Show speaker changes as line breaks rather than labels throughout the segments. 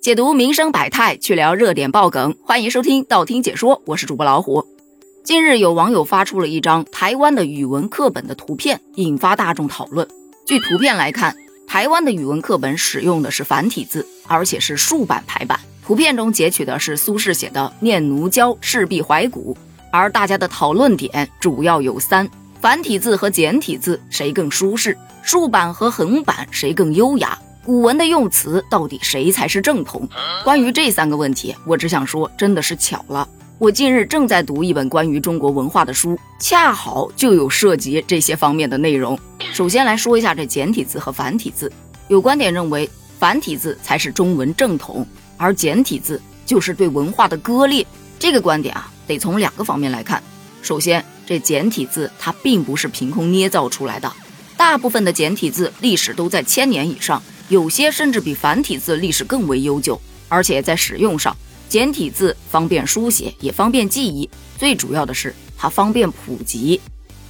解读民生百态，去聊热点爆梗，欢迎收听道听解说，我是主播老虎。近日有网友发出了一张台湾的语文课本的图片，引发大众讨论。据图片来看，台湾的语文课本使用的是繁体字，而且是竖版排版。图片中截取的是苏轼写的《念奴娇·赤壁怀古》，而大家的讨论点主要有三：繁体字和简体字谁更舒适？竖版和横版谁更优雅？古文的用词到底谁才是正统？关于这三个问题，我只想说，真的是巧了。我近日正在读一本关于中国文化的书，恰好就有涉及这些方面的内容。首先来说一下这简体字和繁体字，有观点认为繁体字才是中文正统，而简体字就是对文化的割裂。这个观点啊，得从两个方面来看。首先，这简体字它并不是凭空捏造出来的，大部分的简体字历史都在千年以上。有些甚至比繁体字历史更为悠久，而且在使用上，简体字方便书写，也方便记忆，最主要的是它方便普及。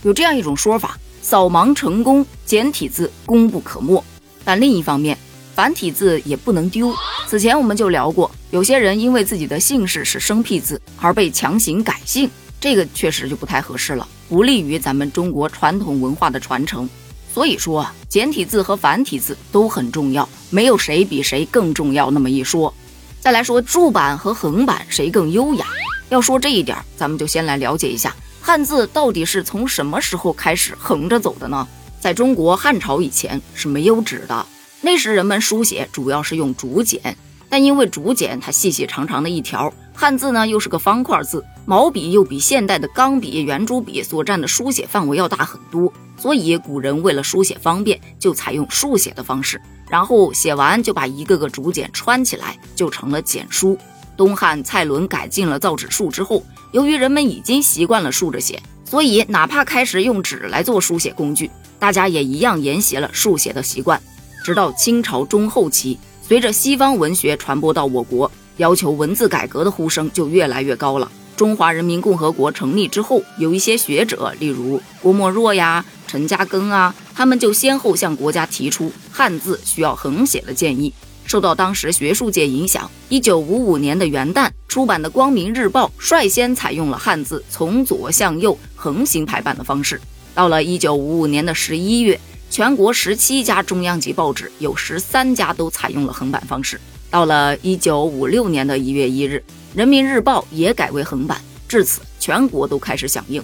有这样一种说法：扫盲成功，简体字功不可没。但另一方面，繁体字也不能丢。此前我们就聊过，有些人因为自己的姓氏是生僻字而被强行改姓，这个确实就不太合适了，不利于咱们中国传统文化的传承。所以说，简体字和繁体字都很重要，没有谁比谁更重要那么一说。再来说竖版和横版谁更优雅？要说这一点，咱们就先来了解一下汉字到底是从什么时候开始横着走的呢？在中国汉朝以前是没有纸的，那时人们书写主要是用竹简，但因为竹简它细细长长的一条，汉字呢又是个方块字，毛笔又比现代的钢笔、圆珠笔所占的书写范围要大很多。所以古人为了书写方便，就采用竖写的方式，然后写完就把一个个竹简穿起来，就成了简书。东汉蔡伦改进了造纸术之后，由于人们已经习惯了竖着写，所以哪怕开始用纸来做书写工具，大家也一样沿袭了竖写的习惯。直到清朝中后期，随着西方文学传播到我国，要求文字改革的呼声就越来越高了。中华人民共和国成立之后，有一些学者，例如郭沫若呀。陈嘉庚啊，他们就先后向国家提出汉字需要横写的建议。受到当时学术界影响，一九五五年的元旦出版的《光明日报》率先采用了汉字从左向右横行排版的方式。到了一九五五年的十一月，全国十七家中央级报纸有十三家都采用了横版方式。到了一九五六年的一月一日，《人民日报》也改为横版。至此，全国都开始响应。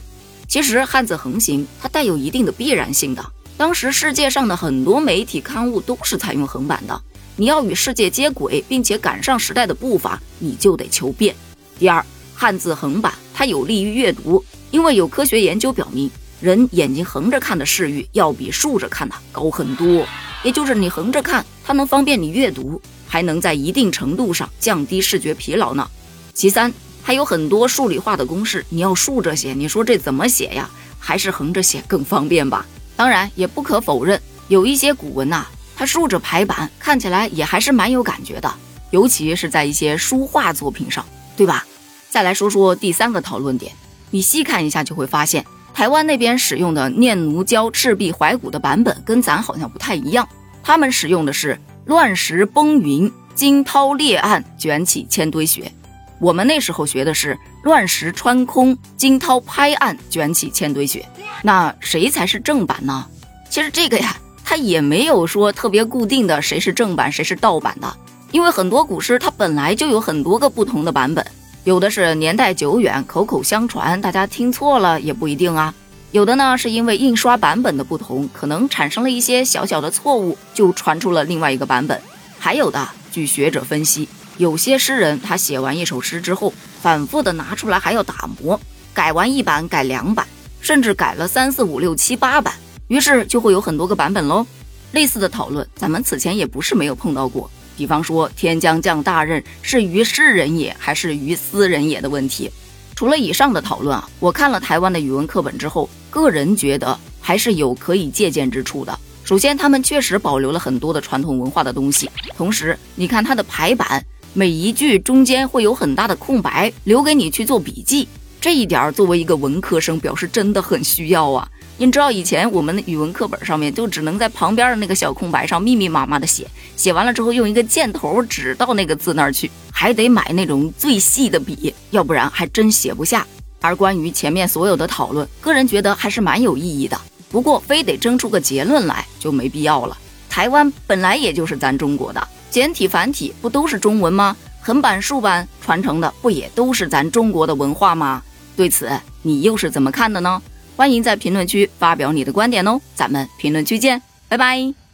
其实汉字横行，它带有一定的必然性的。当时世界上的很多媒体刊物都是采用横版的。你要与世界接轨，并且赶上时代的步伐，你就得求变。第二，汉字横版它有利于阅读，因为有科学研究表明，人眼睛横着看的视域要比竖着看的高很多。也就是你横着看，它能方便你阅读，还能在一定程度上降低视觉疲劳呢。其三。还有很多数理化的公式，你要竖着写，你说这怎么写呀？还是横着写更方便吧？当然，也不可否认，有一些古文呐，它竖着排版，看起来也还是蛮有感觉的，尤其是在一些书画作品上，对吧？再来说说第三个讨论点，你细看一下就会发现，台湾那边使用的《念奴娇·赤壁怀古》的版本跟咱好像不太一样，他们使用的是“乱石崩云，惊涛裂岸，卷起千堆雪”。我们那时候学的是乱石穿空，惊涛拍岸，卷起千堆雪。那谁才是正版呢？其实这个呀，它也没有说特别固定的谁是正版，谁是盗版的。因为很多古诗它本来就有很多个不同的版本，有的是年代久远，口口相传，大家听错了也不一定啊。有的呢是因为印刷版本的不同，可能产生了一些小小的错误，就传出了另外一个版本。还有的，据学者分析。有些诗人，他写完一首诗之后，反复的拿出来还要打磨，改完一版改两版，甚至改了三四五六七八版，于是就会有很多个版本喽。类似的讨论，咱们此前也不是没有碰到过。比方说“天将降大任，是于世人也，还是于斯人也”的问题。除了以上的讨论啊，我看了台湾的语文课本之后，个人觉得还是有可以借鉴之处的。首先，他们确实保留了很多的传统文化的东西，同时，你看它的排版。每一句中间会有很大的空白，留给你去做笔记。这一点作为一个文科生，表示真的很需要啊！你知道以前我们的语文课本上面就只能在旁边的那个小空白上密密麻麻的写，写完了之后用一个箭头指到那个字那儿去，还得买那种最细的笔，要不然还真写不下。而关于前面所有的讨论，个人觉得还是蛮有意义的。不过非得争出个结论来就没必要了。台湾本来也就是咱中国的，简体繁体不都是中文吗？横版竖版传承的不也都是咱中国的文化吗？对此你又是怎么看的呢？欢迎在评论区发表你的观点哦，咱们评论区见，拜拜。